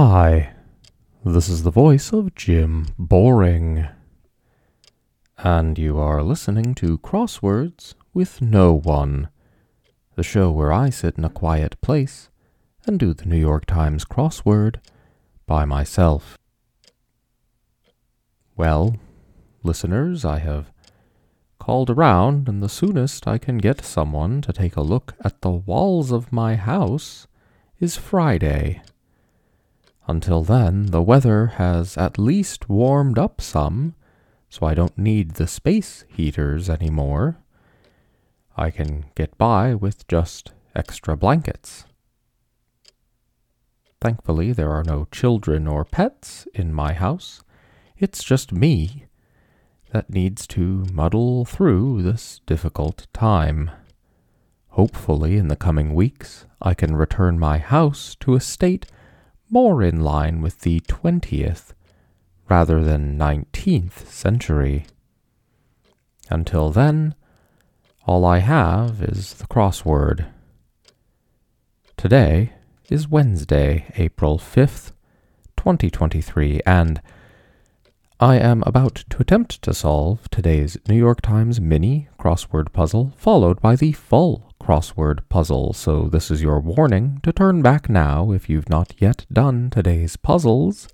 Hi, this is the voice of Jim Boring. And you are listening to Crosswords with No One, the show where I sit in a quiet place and do the New York Times crossword by myself. Well, listeners, I have called around, and the soonest I can get someone to take a look at the walls of my house is Friday. Until then, the weather has at least warmed up some, so I don't need the space heaters anymore. I can get by with just extra blankets. Thankfully, there are no children or pets in my house. It's just me that needs to muddle through this difficult time. Hopefully, in the coming weeks, I can return my house to a state more in line with the 20th rather than 19th century. Until then, all I have is the crossword. Today is Wednesday, April 5th, 2023, and I am about to attempt to solve today's New York Times mini crossword puzzle, followed by the full crossword puzzle. So, this is your warning to turn back now if you've not yet done today's puzzles,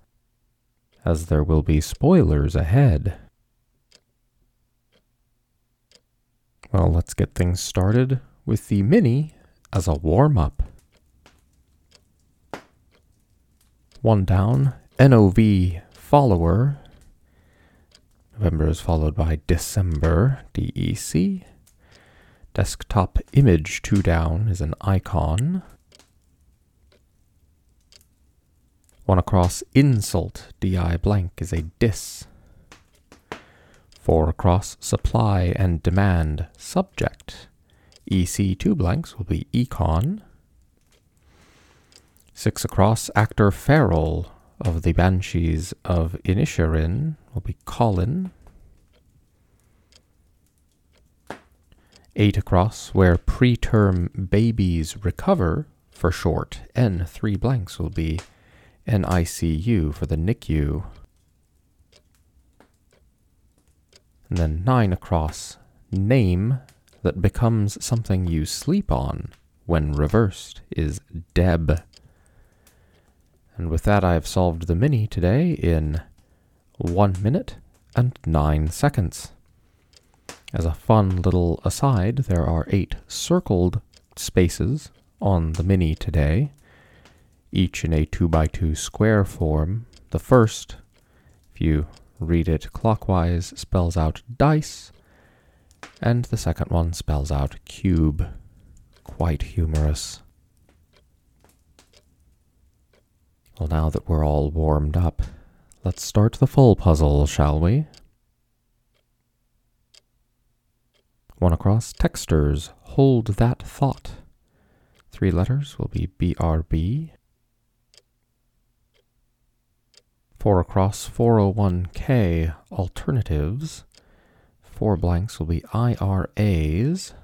as there will be spoilers ahead. Well, let's get things started with the mini as a warm up. One down, NOV follower November is followed by December, DEC. Desktop image two down is an icon. One across insult, DI blank, is a dis. Four across supply and demand, subject. EC two blanks will be econ. Six across actor Farrell, of the Banshees of Inisherin will be Colin. Eight across, where preterm babies recover, for short, N three blanks will be NICU for the NICU. And then nine across, name that becomes something you sleep on when reversed is Deb. And with that, I have solved the mini today in 1 minute and 9 seconds. As a fun little aside, there are eight circled spaces on the mini today, each in a 2 by 2 square form. The first, if you read it clockwise, spells out dice, and the second one spells out cube. Quite humorous. Well, now that we're all warmed up, let's start the full puzzle, shall we? One across, texters, hold that thought. Three letters will be BRB. Four across, 401k, alternatives. Four blanks will be IRAs.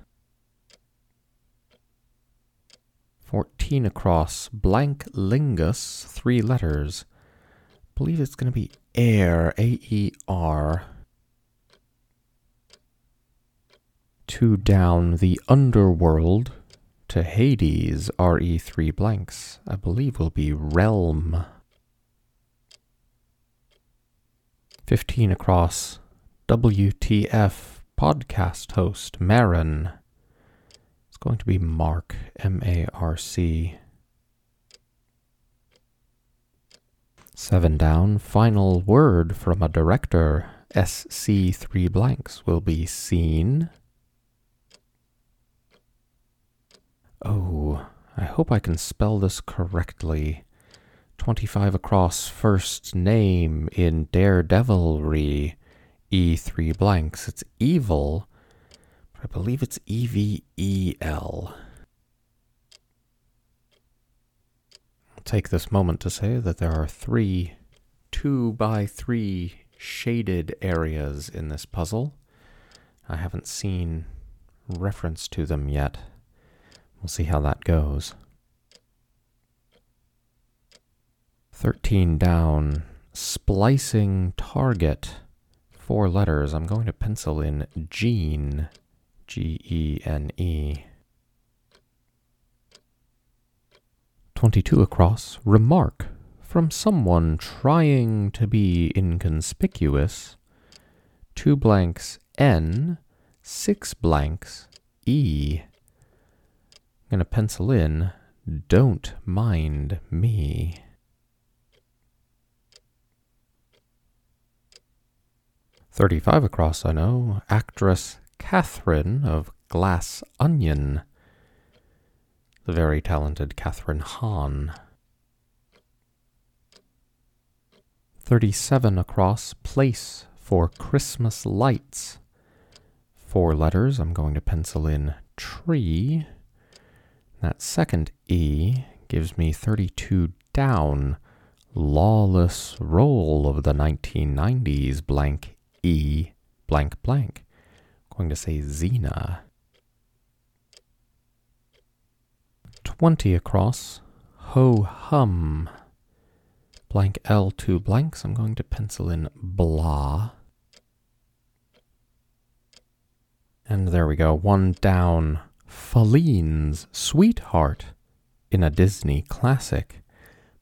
14 across, blank lingus, three letters. Believe it's going to be air, A E R. Two down, the underworld to Hades, R E three blanks. I believe will be realm. 15 across, WTF podcast host, Maron It's going to be Mark, M A R C. Seven down, final word from a director, SC three blanks, will be seen. Oh, I hope I can spell this correctly. 25 across first name in Daredevilry, E3 blanks. It's evil I believe it's E V E L. Take this moment to say that there are three two by three shaded areas in this puzzle. I haven't seen reference to them yet. We'll see how that goes. 13 down, splicing target, four letters. I'm going to pencil in gene, G E N E. 22 across, remark from someone trying to be inconspicuous. Two blanks N, six blanks E. I'm going to pencil in don't mind me. Thirty-five across, I know. Actress Kathryn of Glass Onion. The very talented Kathryn Hahn. Thirty-seven across. Place for Christmas lights. Four letters. I'm going to pencil in tree. That second E gives me 32 down. Lawless role of the 1990s, blank E, blank blank. going to say Xena. 20 across, ho hum. Blank L two blanks, I'm going to pencil in blah. And there we go, one down. Faline's Sweetheart in a Disney classic.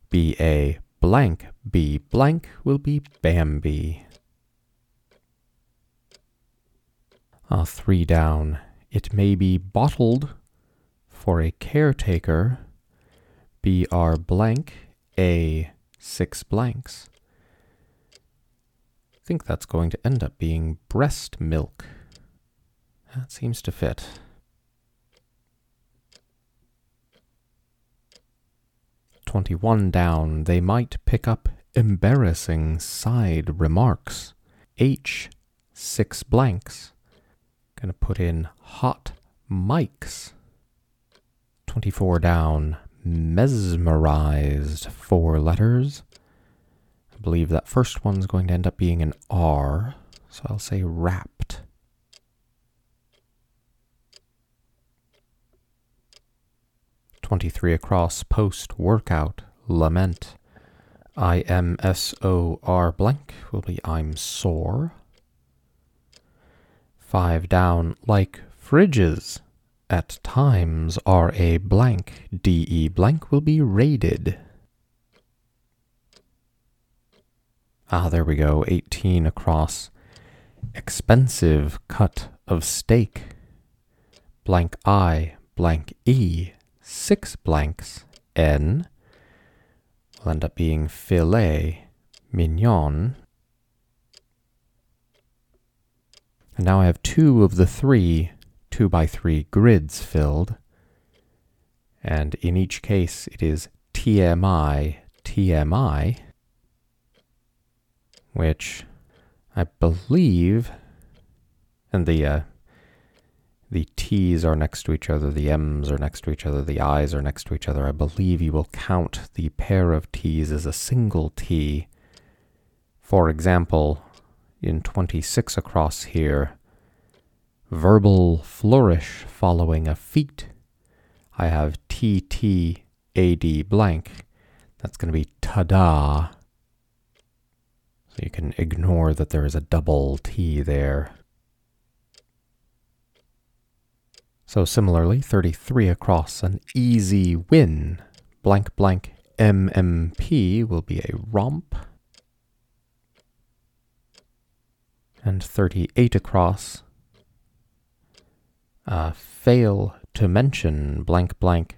B A blank B blank will be Bambi. Ah, three down. It may be bottled for a caretaker. B R blank A six blanks. I think that's going to end up being breast milk. That seems to fit. 21 down, they might pick up embarrassing side remarks. H, six blanks. Gonna put in hot mics. 24 down, mesmerized, four letters. I believe that first one's going to end up being an R, so I'll say wrapped. 23 across post workout lament. I M S O R blank will be I'm sore. Five down like fridges. At times R A blank D E blank will be raided. Ah, there we go. 18 across. Expensive cut of steak. Blank I blank E six blanks N will end up being filet mignon. And now I have two of the three two by three grids filled. And in each case, it is TMI, TMI, which I believe, and the uh, the T's are next to each other, the M's are next to each other, the I's are next to each other, I believe you will count the pair of T's as a single T. For example, in 26 across here, verbal flourish following a feat. I have TTAD blank. That's going to be ta-da. So you can ignore that there is a double T there. So similarly, 33 across, an easy win. Blank blank MMP will be a romp. And 38 across, uh, fail to mention blank blank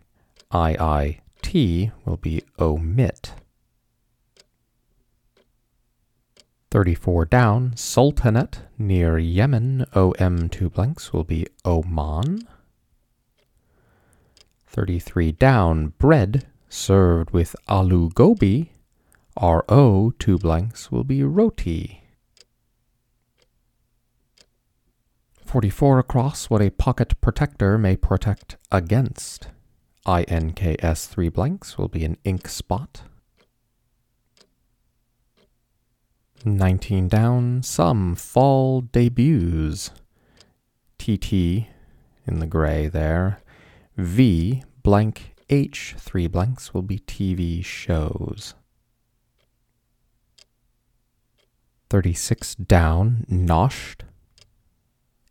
IIT will be omit. 34 down, Sultanate near Yemen, OM two blanks will be Oman. 33 down, bread served with aloo gobi, RO, two blanks, will be roti. 44 across, what a pocket protector may protect against. INKS, three blanks, will be an ink spot. 19 down, some fall debuts. TT in the gray there. V blank H, three blanks, will be TV shows. 36 down, noshed.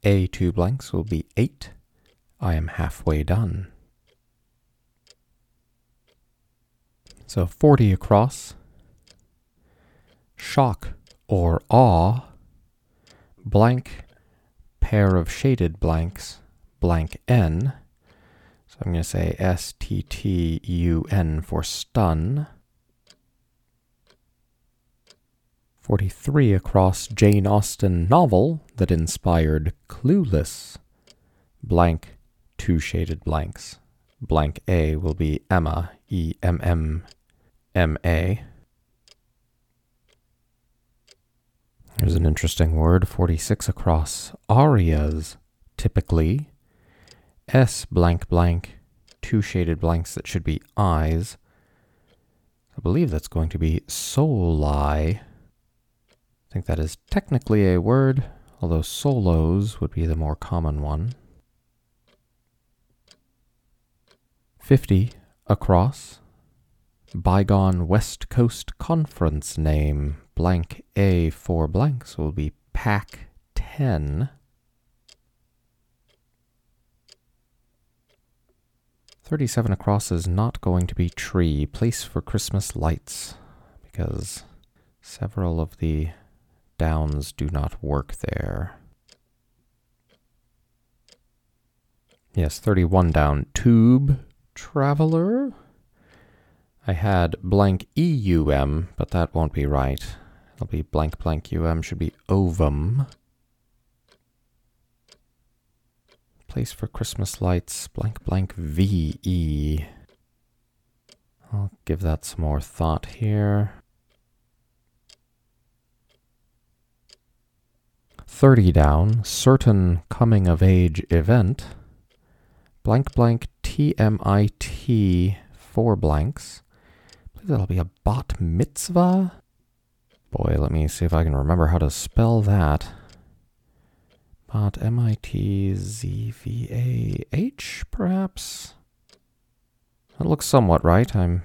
A two blanks will be 8. I am halfway done. So 40 across. Shock or awe. Blank, pair of shaded blanks, blank N. So I'm going to say S T T U N for stun. 43 across Jane Austen novel that inspired Clueless. Blank, two shaded blanks. Blank A will be Emma, E M M M A. There's an interesting word, 46 across. Arias, typically. S blank blank, two shaded blanks that should be eyes. I believe that's going to be soli. I think that is technically a word, although solos would be the more common one. 50 across. Bygone West Coast Conference name blank A for blanks will be Pack 10. Thirty-seven across is not going to be tree. Place for Christmas lights, because several of the downs do not work there. Yes, 31 down. Tube traveler. I had blank EUM, but that won't be right. It'll be blank blank UM, should be ovum. Place for Christmas lights, blank blank VE. I'll give that some more thought here. 30 down, certain coming of age event, blank blank TMIT, four blanks. That'll be a bat mitzvah. Boy, let me see if I can remember how to spell that. Bat M I T Z V A H, perhaps? That looks somewhat right. I'm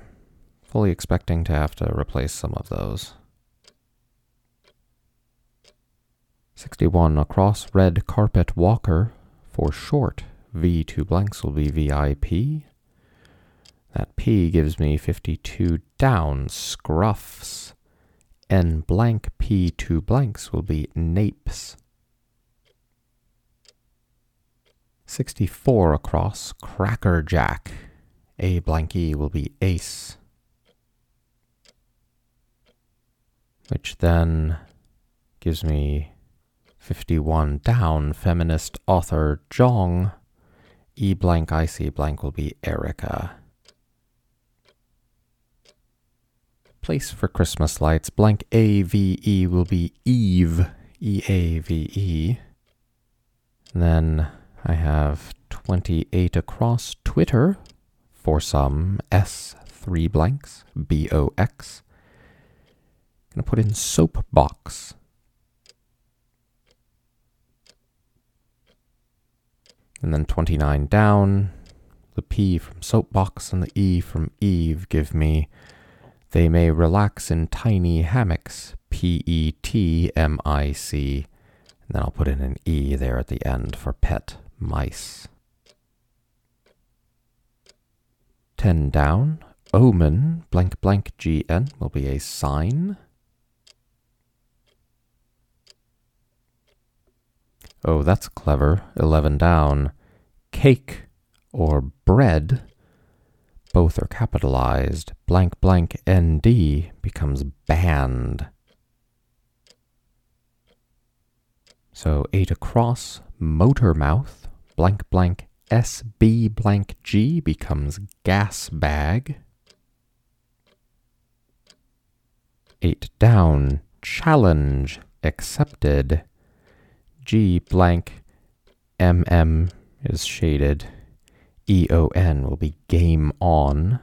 fully expecting to have to replace some of those. 61 across red carpet walker for short. V two blanks will be VIP. That P gives me 52 down scruffs. N blank P two blanks will be napes. 64 across crackerjack. A blank E will be ace. Which then gives me 51 down, feminist author Jong. E blank IC blank will be Erica. Place for Christmas lights, blank AVE will be Eve, E A V E. Then I have 28 across Twitter for some S, three blanks, B O X. Gonna put in soapbox. And then 29 down, the P from soapbox and the E from Eve give me they may relax in tiny hammocks, P E T M I C. And then I'll put in an E there at the end for pet mice. 10 down, omen, blank blank GN will be a sign. Oh, that's clever. 11 down. Cake or bread, both are capitalized. Blank blank ND becomes band. So 8 across, motor mouth, blank blank SB blank G becomes gas bag. 8 down, challenge accepted. G blank MM is shaded. EON will be game on.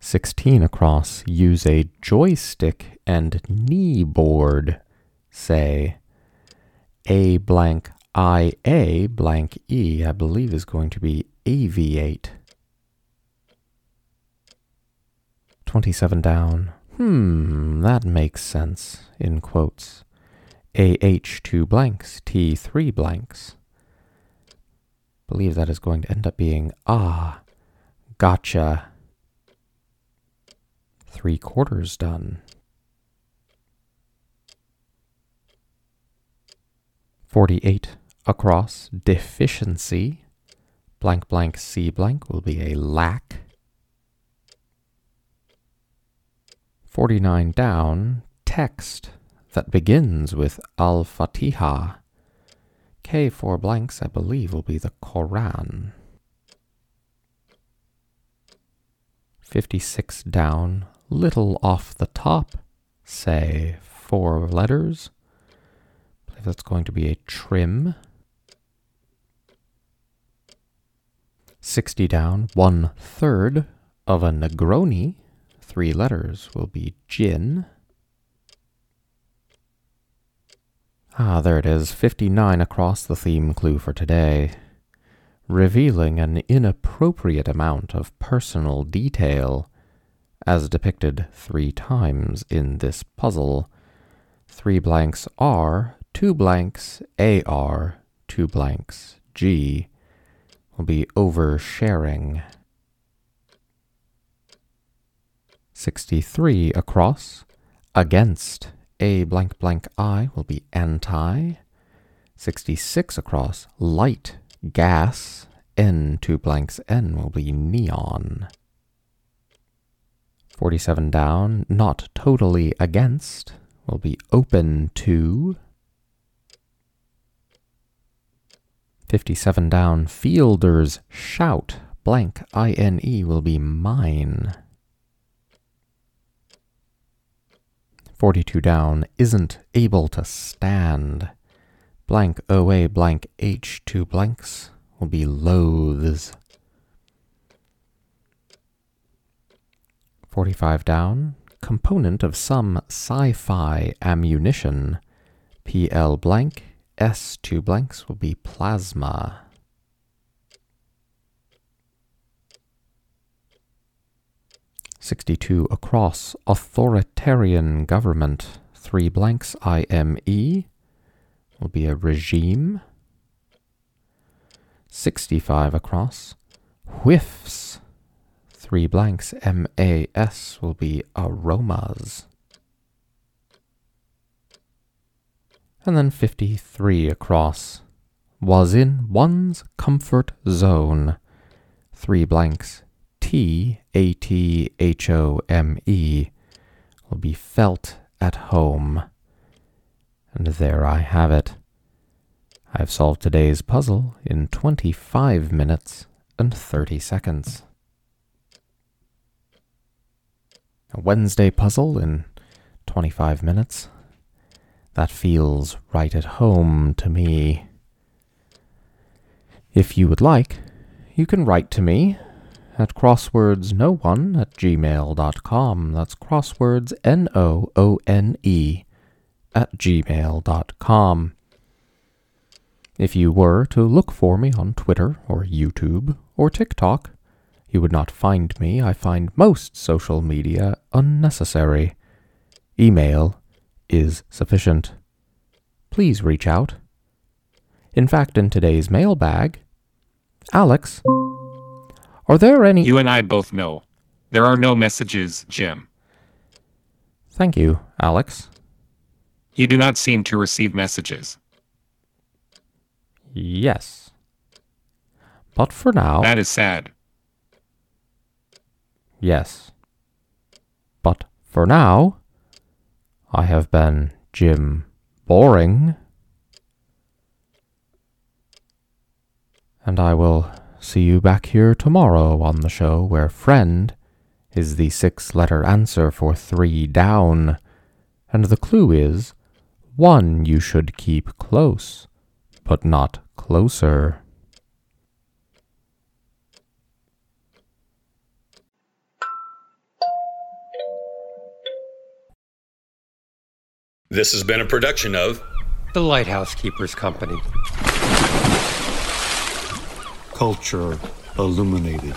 Sixteen across, use a joystick and knee board. Say A blank I A blank E, I believe is going to be aviate. 27 down. Hmm, that makes sense, in quotes. AH two blanks, T three blanks. Believe that is going to end up being ah, gotcha. Three quarters done. 48 across deficiency. Blank blank C blank will be a lack. 49 down, text that begins with Al Fatiha. K four blanks, I believe, will be the Koran. 56 down, little off the top, say four letters. I believe that's going to be a trim. 60 down, one third of a Negroni, three letters will be gin. Ah, there it is, 59 across the theme clue for today, revealing an inappropriate amount of personal detail, as depicted three times in this puzzle. Three blanks R, two blanks AR, two blanks G will be oversharing. 63 across, against a blank blank I will be anti. 66 across, light, gas. N two blanks N will be neon. 47 down, not totally against, will be open to. 57 down, fielders shout, blank I-N-E will be mine. 42 down, isn't able to stand. Blank OA blank H two blanks will be loathes. 45 down, component of some sci-fi ammunition. PL blank S two blanks will be plasma. 62 across authoritarian government. Three blanks IME will be a regime. 65 across. Whiffs. Three blanks MAS will be aromas. And then 53 across. Was in one's comfort zone. Three blanks T A T H O M E will be felt at home. And there I have it. I've solved today's puzzle in 25 minutes and 30 seconds. A Wednesday puzzle in 25 minutes. That feels right at home to me. If you would like, you can write to me at crosswordsnoone at gmail.com. That's crosswords, N O O N E, at gmail.com. If you were to look for me on Twitter or YouTube or TikTok, you would not find me. I find most social media unnecessary. Email is sufficient. Please reach out. In fact, in today's mailbag, Alex are there any. You and I both know. There are no messages, Jim. Thank you, Alex. You do not seem to receive messages. Yes. But for now. That is sad. Yes. But for now, I have been Jim Boring. And I will See you back here tomorrow on the show where friend is the six letter answer for three down, and the clue is one you should keep close, but not closer. This has been a production of The Lighthouse Keepers Company. Culture illuminated.